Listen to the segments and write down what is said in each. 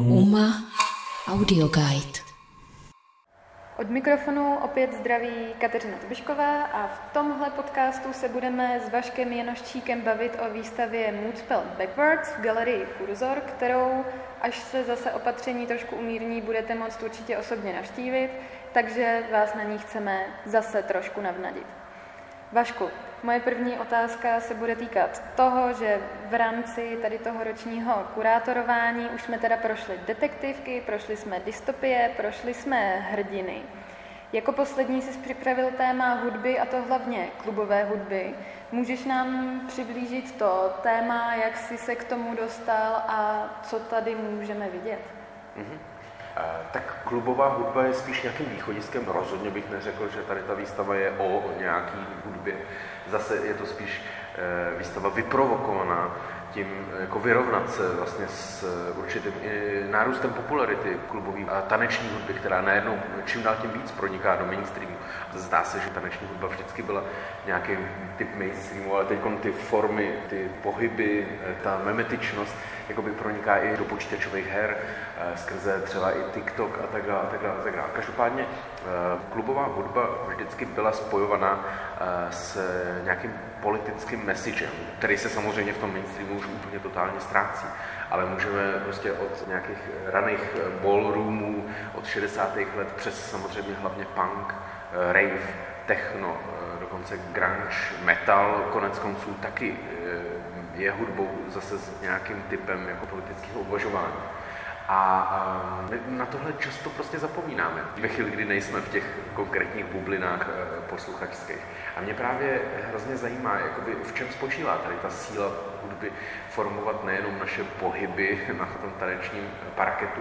UMA Audio Guide. Od mikrofonu opět zdraví Kateřina Zbyšková a v tomhle podcastu se budeme s Vaškem Janoščíkem bavit o výstavě Moodspell Backwards v galerii Kurzor, kterou, až se zase opatření trošku umírní, budete moct určitě osobně navštívit, takže vás na ní chceme zase trošku navnadit. Vašku, moje první otázka se bude týkat toho, že v rámci tady toho ročního kurátorování už jsme teda prošli detektivky, prošli jsme dystopie, prošli jsme hrdiny. Jako poslední jsi připravil téma hudby a to hlavně klubové hudby. Můžeš nám přiblížit to téma, jak jsi se k tomu dostal a co tady můžeme vidět? Mm-hmm. Tak klubová hudba je spíš nějakým východiskem. Rozhodně bych neřekl, že tady ta výstava je o nějaký hudbě. Zase je to spíš eh, výstava vyprovokovaná tím jako vyrovnat se vlastně s určitým nárůstem popularity klubové a taneční hudby, která najednou čím dál tím víc proniká do mainstreamu. Zdá se, že taneční hudba vždycky byla nějaký typ mainstreamu, ale teď ty formy, ty pohyby, eh, ta memetičnost, jakoby proniká i do počítačových her, eh, skrze třeba i TikTok a tak dále, a tak dále, a tak dále. Každopádně eh, klubová hudba vždycky byla spojovaná s nějakým politickým messagem, který se samozřejmě v tom mainstreamu už úplně totálně ztrácí. Ale můžeme prostě od nějakých raných ballroomů od 60. let přes samozřejmě hlavně punk, rave, techno, dokonce grunge, metal, konec konců taky je hudbou zase s nějakým typem jako politického uvažování. A my na tohle často prostě zapomínáme, ve chvíli, kdy nejsme v těch konkrétních bublinách eh, posluchačských. A mě právě hrozně zajímá, jakoby, v čem spočívá tady ta síla hudby formovat nejenom naše pohyby na tom tanečním parketu,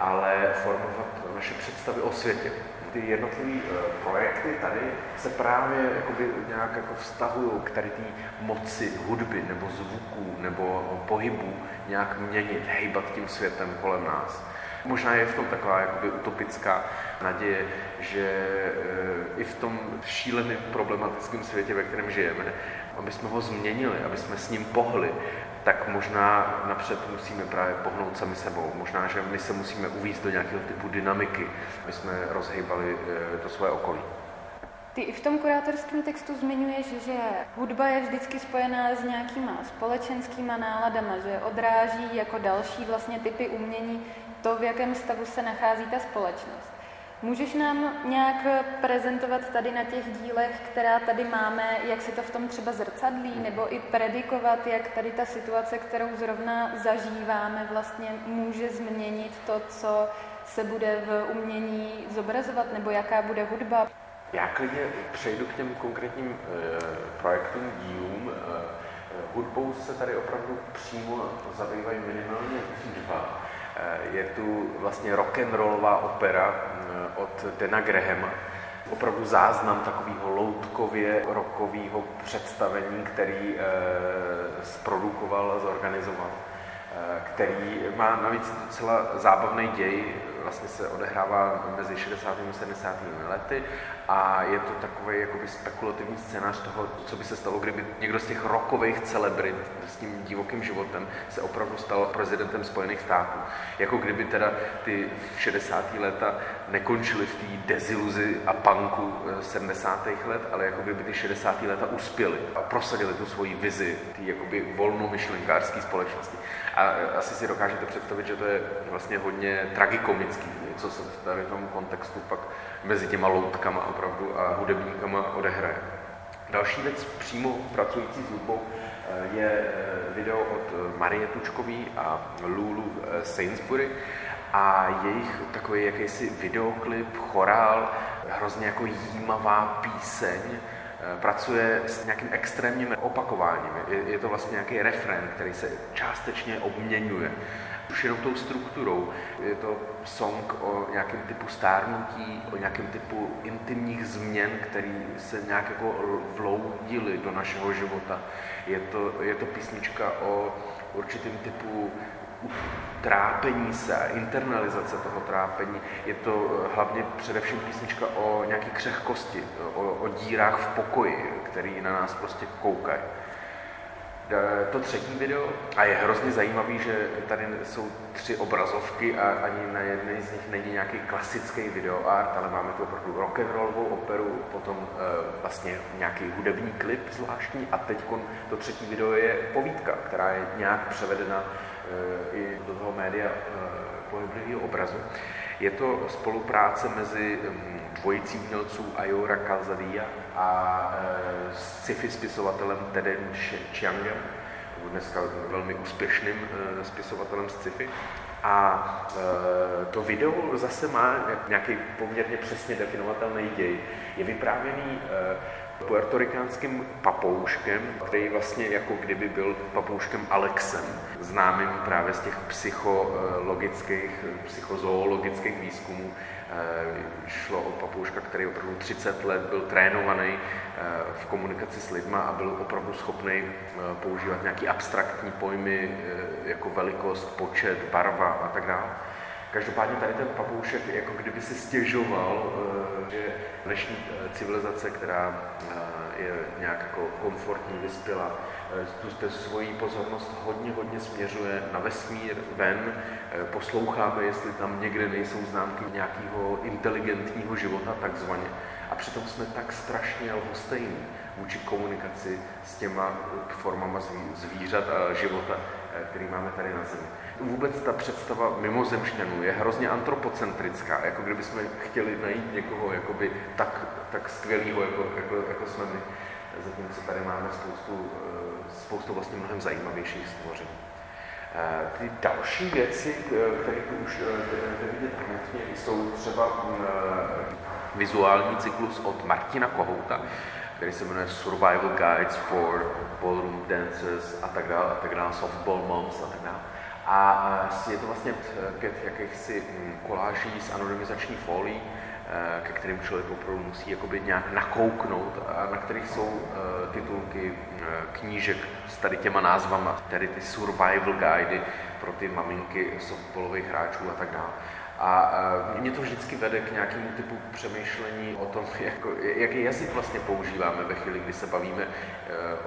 ale formovat naše představy o světě ty jednotlivé uh, projekty tady se právě jakoby nějak jako vztahují k tady té moci hudby nebo zvuků nebo pohybů nějak měnit, hejbat tím světem kolem nás. Možná je v tom taková jakoby utopická naděje, že uh, i v tom šíleném problematickém světě, ve kterém žijeme, aby jsme ho změnili, aby jsme s ním pohli, tak možná napřed musíme právě pohnout sami sebou. Možná, že my se musíme uvízt do nějakého typu dynamiky, aby jsme rozhýbali eh, to svoje okolí. Ty i v tom kurátorském textu zmiňuješ, že hudba je vždycky spojená s nějakýma společenskýma náladama, že odráží jako další vlastně typy umění to, v jakém stavu se nachází ta společnost. Můžeš nám nějak prezentovat tady na těch dílech, která tady máme, jak se to v tom třeba zrcadlí, nebo i predikovat, jak tady ta situace, kterou zrovna zažíváme, vlastně může změnit to, co se bude v umění zobrazovat, nebo jaká bude hudba? Já klidně přejdu k těm konkrétním e, projektům, dílům. E, hudbou se tady opravdu přímo zabývají minimálně dva. E, je tu vlastně rock'n'rollová opera od Dena Grahama. Opravdu záznam takového loutkově rokového představení, který e, zprodukoval a zorganizoval, který má navíc docela zábavný děj, vlastně se odehrává mezi 60. a 70. lety a je to takový jakoby spekulativní scénář toho, co by se stalo, kdyby někdo z těch rokových celebrit s tím divokým životem se opravdu stal prezidentem Spojených států. Jako kdyby teda ty 60. léta nekončily v té deziluzi a punku 70. Eh, let, ale jako kdyby ty 60. léta uspěly a prosadili tu svoji vizi té jakoby volnomyšlenkářské společnosti. A eh, asi si dokážete představit, že to je vlastně hodně tragikomický, co se v tady tom kontextu pak mezi těma loutkama opravdu a hudebníkama odehraje. Další věc přímo pracující s hudbou eh, je eh, video od eh, Marie Tučkový a Lulu Sainsbury a jejich takový jakýsi videoklip, chorál, hrozně jako jímavá píseň, pracuje s nějakým extrémním opakováním. Je, to vlastně nějaký refrén, který se částečně obměňuje. Tou strukturou. Je to song o nějakém typu stárnutí, o nějakém typu intimních změn, které se nějak jako vloudily do našeho života. Je to, je to písnička o určitém typu trápení se a internalizace toho trápení. Je to hlavně především písnička o nějaké křehkosti, o, o dírách v pokoji, který na nás prostě koukají. To třetí video, a je hrozně zajímavý, že tady jsou tři obrazovky a ani na jedné z nich není nějaký klasický video art, ale máme tu opravdu rock and rollovou operu, potom e, vlastně nějaký hudební klip zvláštní a teď to třetí video je povídka, která je nějak převedena e, i do toho média pohyblivého obrazu. Je to spolupráce mezi dvojicí umělců Ayora Calzadilla a e, sci-fi spisovatelem Tedem Chiangem, dneska velmi úspěšným e, spisovatelem sci-fi. A e, to video zase má nějaký poměrně přesně definovatelný děj. Je vyprávěný puertorikánským papouškem, který vlastně jako kdyby byl papouškem Alexem, známým právě z těch psychologických, psychozoologických výzkumů. Eh, šlo o papouška, který opravdu 30 let byl trénovaný eh, v komunikaci s lidma a byl opravdu schopný eh, používat nějaký abstraktní pojmy jako velikost, počet, barva a tak dále. Každopádně tady ten papoušek jako kdyby si stěžoval, eh, že dnešní eh, civilizace, která eh, je nějak jako komfortní, vyspělá, tu svoji pozornost hodně, hodně směřuje na vesmír, ven, posloucháme, jestli tam někde nejsou známky nějakého inteligentního života, takzvaně. A přitom jsme tak strašně lhostejní vůči komunikaci s těma formama zvířat a života, který máme tady na Zemi vůbec ta představa mimozemšťanů je hrozně antropocentrická, jako kdybychom chtěli najít někoho jakoby tak, tak skvělého, jako, jako, jako jsme my. Zatímco tady máme spoustu, eh, spoustu vlastně mnohem zajímavějších stvoření. Eh, ty další věci, eh, které už jde vidět hnedně, jsou třeba vizuální cyklus od Martina Kohouta, který se jmenuje Survival Guides for Ballroom Dancers a tak dále, a tak dále, Softball Moms a tak dále. A je to vlastně pět jakýchsi hm, koláží s anonymizační folí, eh, ke kterým člověk opravdu musí jakoby nějak nakouknout, a na kterých jsou eh, titulky eh, knížek s tady těma názvama, tedy ty survival guidy pro ty maminky softballových hráčů a tak dále. A mě to vždycky vede k nějakému typu přemýšlení o tom, jako, jaký jazyk vlastně používáme ve chvíli, kdy se bavíme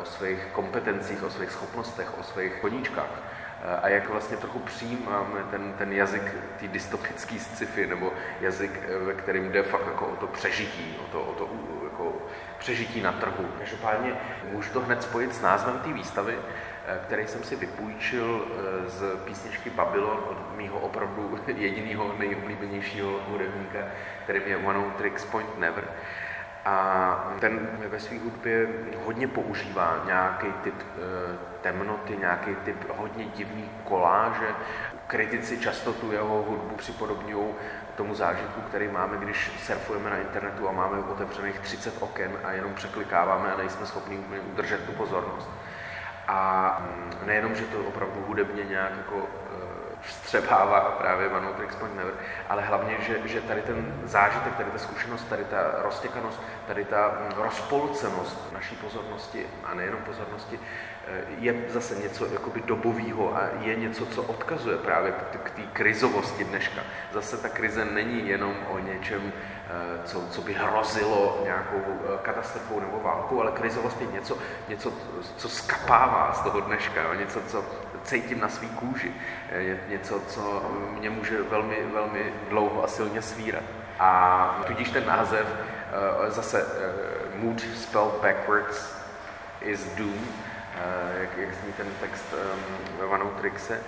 o svých kompetencích, o svých schopnostech, o svých koníčkách a jak vlastně trochu přijímáme ten, ten jazyk té dystopické sci-fi, nebo jazyk, eh, ve kterém jde fakt jako o to přežití, o to, o to jako přežití na trhu. Každopádně můžu to hned spojit s názvem té výstavy, eh, který jsem si vypůjčil eh, z písničky Babylon od mýho opravdu jediného nejoblíbenějšího hudebníka, kterým je One Tricks Point Never. A ten ve své hudbě hodně používá nějaký typ eh, temnoty, nějaký typ hodně divný koláže. Kritici často tu jeho hudbu připodobňují tomu zážitku, který máme, když surfujeme na internetu a máme otevřených 30 oken a jenom překlikáváme a nejsme schopni udržet tu pozornost. A mm, nejenom, že to opravdu hudebně nějak jako vstřebává právě One Tricks Point Never, ale hlavně, že, že tady ten zážitek, tady ta zkušenost, tady ta roztěkanost, tady ta mm, rozpolcenost naší pozornosti a nejenom pozornosti eh, je zase něco jakoby dobového a je něco, co odkazuje právě k té krizovosti dneška. Zase ta krize není jenom o něčem, co, co by hrozilo nějakou eh, katastrofou nebo válkou, ale krizovost je něco, něco co skapává z toho dneška, něco, co cítím na svý kůži. Je něco, co mě může velmi, velmi dlouho a silně svírat. A tudíž ten název eh, zase eh, mood spelled backwards is doom, eh, jak, jak zní ten text ve Vanou Trixe,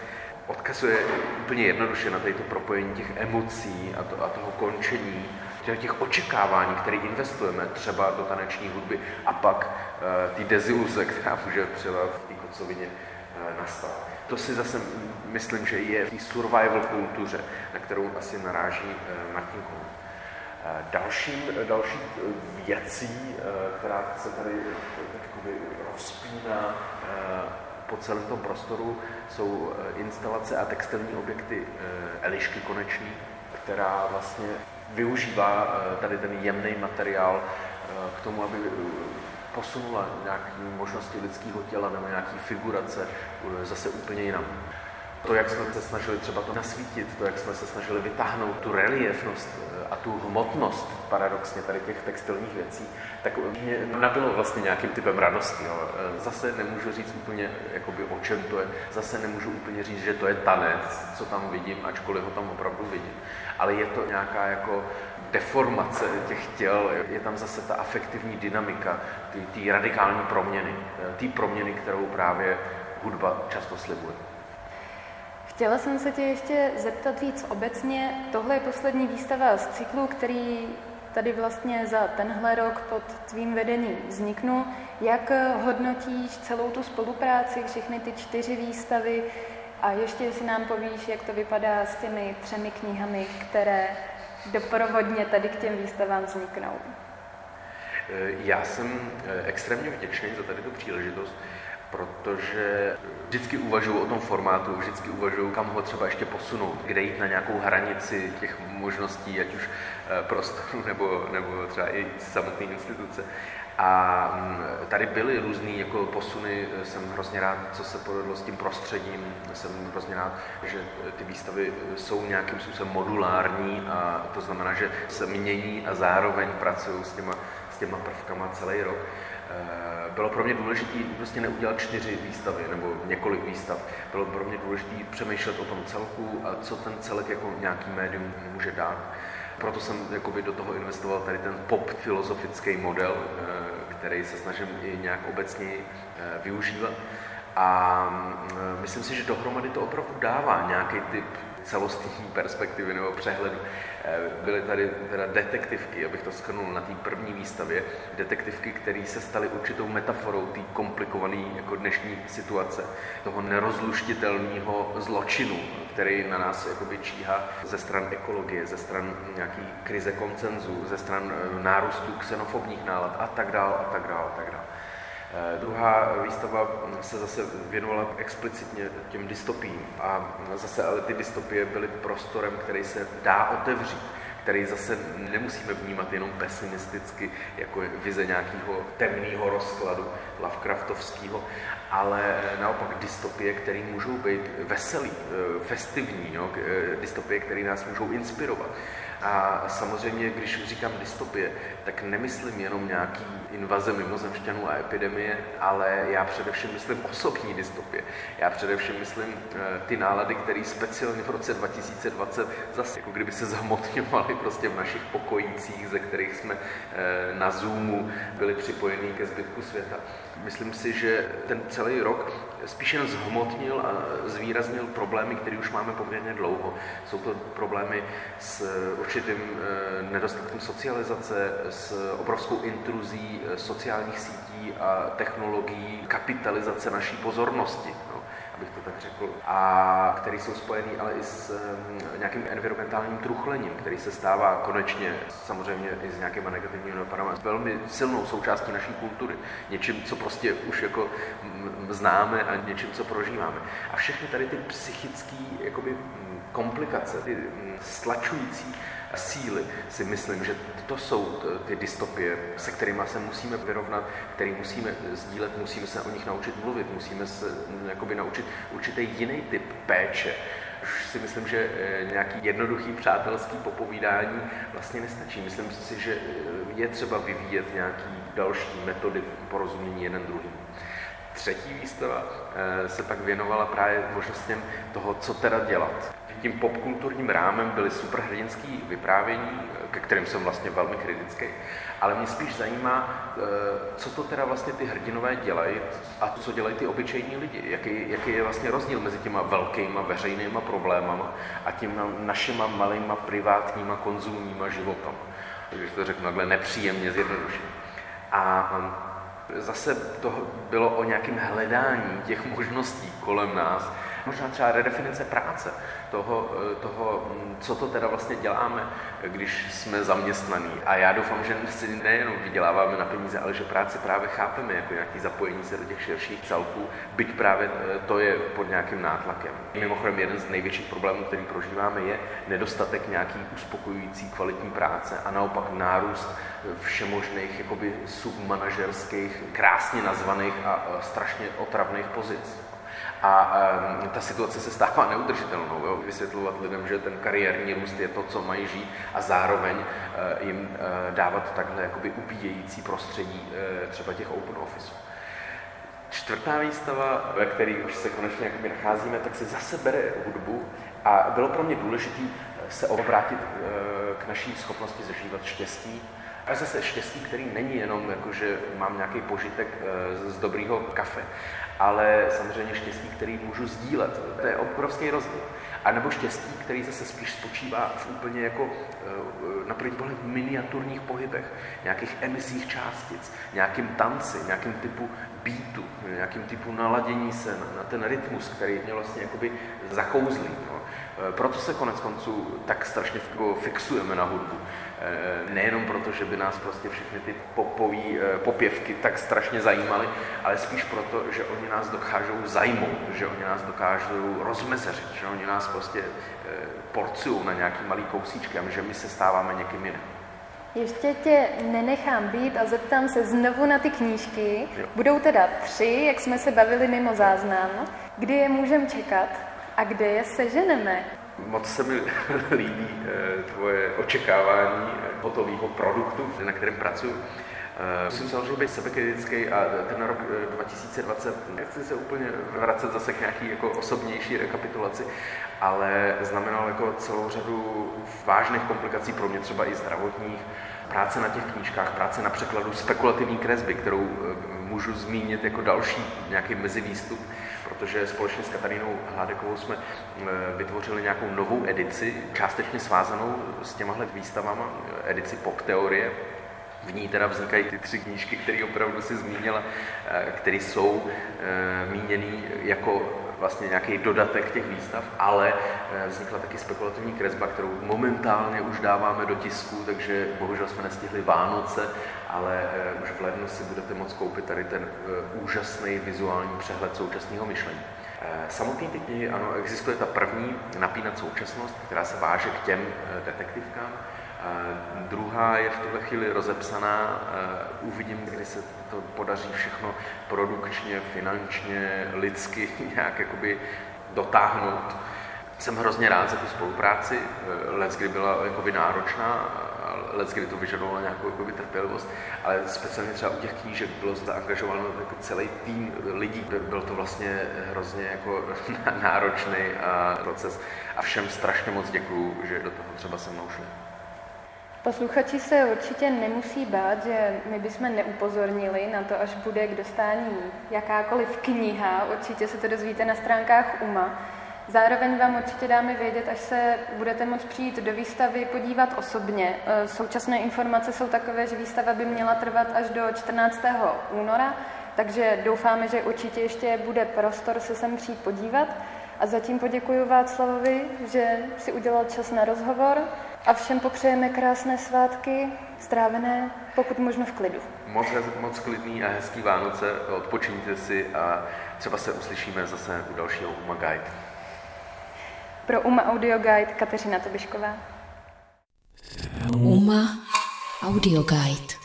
odkazuje úplně jednoduše na to propojení těch emocí a, to, a toho končení, těch očekávání, které investujeme třeba do taneční hudby a pak uh, ty deziluze, která může třeba v té kocovině uh, nastat. To si zase myslím, že je v té survival kultuře, na kterou asi naráží uh, Martin Kohn. Další, další věcí, která se tady rozpíná po celém tom prostoru, jsou instalace a textilní objekty Elišky Konečný, která vlastně využívá eh, tady ten jemný materiál eh, k tomu, aby eh, posunula nějaké možnosti lidského těla nebo nějaké figurace zase úplně jinam. To, jak jsme se snažili třeba to nasvítit, to, jak jsme se snažili vytáhnout tu reliefnost eh, a tu hmotnost paradoxně tady těch textilních věcí, tak mě nabilo vlastně nějakým typem radosti. Jo. Eh, zase nemůžu říct úplně, jakoby, o čem to je, zase nemůžu úplně říct, že to je tanec, co tam vidím, ačkoliv ho tam opravdu vidím. Ale je to nějaká jako deformace těch těl, je tam zase ta afektivní dynamika, ty, ty radikální proměny, eh, ty proměny, kterou právě hudba často slibuje. Chtěla jsem se tě ještě zeptat víc obecně. Tohle je poslední výstava z cyklu, který tady vlastně za tenhle rok pod tvým vedením vzniknul. Jak hodnotíš celou tu spolupráci, všechny ty čtyři výstavy a ještě si nám povíš, jak to vypadá s těmi třemi knihami, které doprovodně tady k těm výstavám vzniknou? Já jsem eh, extrémně vděčný za tady tu příležitost, protože vždycky uvažuji o tom formátu, vždycky uvažuji, kam ho třeba ještě posunout, kde jít na nějakou hranici těch možností, ať už eh, prostoru nebo, nebo třeba i samotné instituce. A mm, tady byly různé jako posuny, jsem hrozně rád, co se povedlo s tím prostředím, jsem hrozně rád, že ty výstavy jsou nějakým způsobem modulární a to znamená, že se mění a zároveň pracují s těma, s těma prvkama celý rok. Eh, bylo pro mě důležité prostě neudělat čtyři výstavy nebo několik výstav. Bylo pro mě důležité přemýšlet o tom celku a co ten celek jako nějaký médium může dát. Proto jsem jakoby do toho investoval tady ten pop filozofický model, eh, který se snažím i nějak obecně eh, využívat. A mm, myslím si, že dohromady to opravdu dává nějaký typ celostní perspektivy nebo přehledu. Eh, byly tady teda detektivky, abych to schrnul na té první výstavě, detektivky, které se staly určitou metaforou té komplikované jako dnešní situace, toho nerozluštitelného zločinu, který na nás jakoby číhá ze stran ekologie, ze stran nějaký krize koncenzu, ze stran eh, nárůstu xenofobních nálad a tak dál a tak dál a tak dál. Eh, druhá výstava se zase věnovala explicitně těm dystopím a zase ale ty dystopie byly prostorem, který se dá otevřít který zase nemusíme vnímat jenom pesimisticky, jako vize nějakého temného rozkladu Lovecraftovského, ale naopak dystopie, které můžou být veselý, eh, festivní, jo? Eh, dystopie, které nás můžou inspirovat. A samozřejmě, když říkám dystopie, tak nemyslím jenom nějaký invaze mimozemšťanů a epidemie, ale já především myslím osobní dystopie. Já především myslím eh, ty nálady, které speciálně v roce 2020 zase jako kdyby se zamotňovaly prostě v našich pokojících, ze kterých jsme eh, na Zoomu byli připojení ke zbytku světa. Myslím si, že ten celý rok spíš jen zhmotnil a zvýraznil problémy, které už máme poměrně dlouho. Jsou to problémy s určitým eh, nedostatkem socializace, s obrovskou intruzí eh, sociálních sítí a technologií, kapitalizace naší pozornosti abych to tak řekl, a který jsou spojený ale i s um, nějakým environmentálním truchlením, který se stává konečně samozřejmě i s nějakýma negativními dopadami, velmi silnou součástí naší kultury. Něčím, co prostě už jako známe a něčím, co prožíváme. A všechny tady ty psychické jakoby, komplikace, ty stlačující síly, si myslím, že to jsou ty dystopie, se kterými se musíme vyrovnat, které musíme sdílet, musíme se o nich naučit mluvit, musíme se mm, jakoby naučit určitý jiný typ péče. Už si myslím, že eh, nějaký jednoduchý přátelský popovídání vlastně nestačí. Myslím si, že eh, je třeba vyvíjet nějaký další metody porozumění jeden druhým. Třetí výstava eh, se pak věnovala právě možnostem toho, co teda dělat tím popkulturním rámem byly superhrdinské vyprávění, ke kterým jsem vlastně velmi kritický, ale mě spíš zajímá, eh, co to teda vlastně ty hrdinové dělají a co dělají ty obyčejní lidi. Jaký, jaký je vlastně rozdíl mezi těma velkýma veřejnýma problémama a těma našima malýma privátníma konzumníma životama. Takže to řeknu takhle nepříjemně zjednodušeně. A hm, zase to bylo o nějakém hledání těch možností kolem nás, možná třeba redefinice práce, toho, eh, toho, hm, co to teda vlastně děláme, když jsme zaměstnaní. A já doufám, že si nejenom vyděláváme na peníze, ale že práci právě chápeme jako nějaký zapojení se do těch širších celků, byť právě eh, to je pod nějakým nátlakem. Mimochodem, jeden z největších problémů, který prožíváme, je nedostatek nějaký uspokojující kvalitní práce a naopak nárůst všemožných jakoby submanažerských, krásně nazvaných a strašně otravných pozic. A um, ta situace se stává neudržitelnou. Jo? Vysvětlovat lidem, že ten kariérní růst je to, co mají žít a zároveň uh, jim uh, dávat takhle jakoby ubíjející prostředí uh, třeba těch open office. Čtvrtá výstava, ve které už se konečně jakoby nacházíme, tak se zase bere hudbu a bylo pro mě důležité se obrátit k naší schopnosti zažívat štěstí, a zase štěstí, který není jenom jako, že mám nějaký požitek z dobrého kafe, ale samozřejmě štěstí, který můžu sdílet. To je obrovský rozdíl. A nebo štěstí, který zase spíš spočívá v úplně jako eh, na první pohled miniaturních pohybech, nějakých emisích částic, nějakým tanci, nějakým typu beatu, nějakým typu naladění se na, na ten rytmus, který mě vlastně jakoby zakouzlí. No. Eh, proto se konec konců tak strašně fixujeme na hudbu. Eh, nejenom proto, že by nás prostě všechny ty popové eh, popěvky tak strašně zajímaly, ale spíš proto, že oni nás dokážou zajmout, že oni nás dokážou rozmezeřit, že oni nás prostě porcují na nějaký malý kousíčky a že my se stáváme někým jiným. Ještě tě nenechám být a zeptám se znovu na ty knížky. Jo. Budou teda tři, jak jsme se bavili mimo záznam. Kdy je můžeme čekat a kde je seženeme? Moc se mi líbí eh, tvoje očekávání hotového produktu, na kterém pracuji. Eh, musím samozřejmě být sebekritický a ten rok 2020, eh, nechci se úplně vracet zase k nějaký jako osobnější rekapitulaci, ale znamenal jako celou řadu vážných komplikací pro mě, třeba i zdravotních, práce na těch knížkách, práce na překladu spekulativní kresby, kterou můžu zmínit jako další nějaký mezivýstup, protože společně s Katarínou Hládekovou jsme vytvořili nějakou novou edici, částečně svázanou s těmahle výstavama, edici pop teorie, v ní teda vznikají ty tři knížky, které opravdu si zmínila, eh, které jsou eh, míněny jako vlastně nějaký dodatek těch výstav, ale eh, vznikla taky spekulativní kresba, kterou momentálně už dáváme do tisku, takže bohužel jsme nestihli Vánoce, ale už v lednu si budete moct koupit tady ten úžasný vizuální přehled současného myšlení. Samotný ty knihy, ano, existuje ta první, napínat současnost, která se váže k těm detektivkám, Druhá je v tuhle chvíli rozepsaná. Uvidím, kdy se to podaří všechno produkčně, finančně, lidsky nějak jakoby dotáhnout. Jsem hrozně rád za tu spolupráci. Let, kdy byla jakoby náročná, let, kdy to vyžadovalo nějakou jakoby, trpělivost, ale speciálně třeba u těch knížek bylo zde angažováno jako celý tým lidí. Byl to vlastně hrozně jako náročný proces a všem strašně moc děkuju, že do toho třeba se mnou šli. Posluchači se určitě nemusí bát, že my bychom neupozornili na to, až bude k dostání jakákoliv kniha. Určitě se to dozvíte na stránkách UMA. Zároveň vám určitě dáme vědět, až se budete moct přijít do výstavy podívat osobně. E, současné informace jsou takové, že výstava by měla trvat až do 14. února, takže doufáme, že určitě ještě bude prostor se sem přijít podívat. A zatím poděkuji Václavovi, že si udělal čas na rozhovor a všem popřejeme krásné svátky, strávené pokud možno v klidu. Moc, moc klidný a hezký Vánoce, odpočiňte si a třeba se uslyšíme zase u dalšího UMA Guide. Pro UMA Audio Guide Kateřina Tobišková. UMA Audio Guide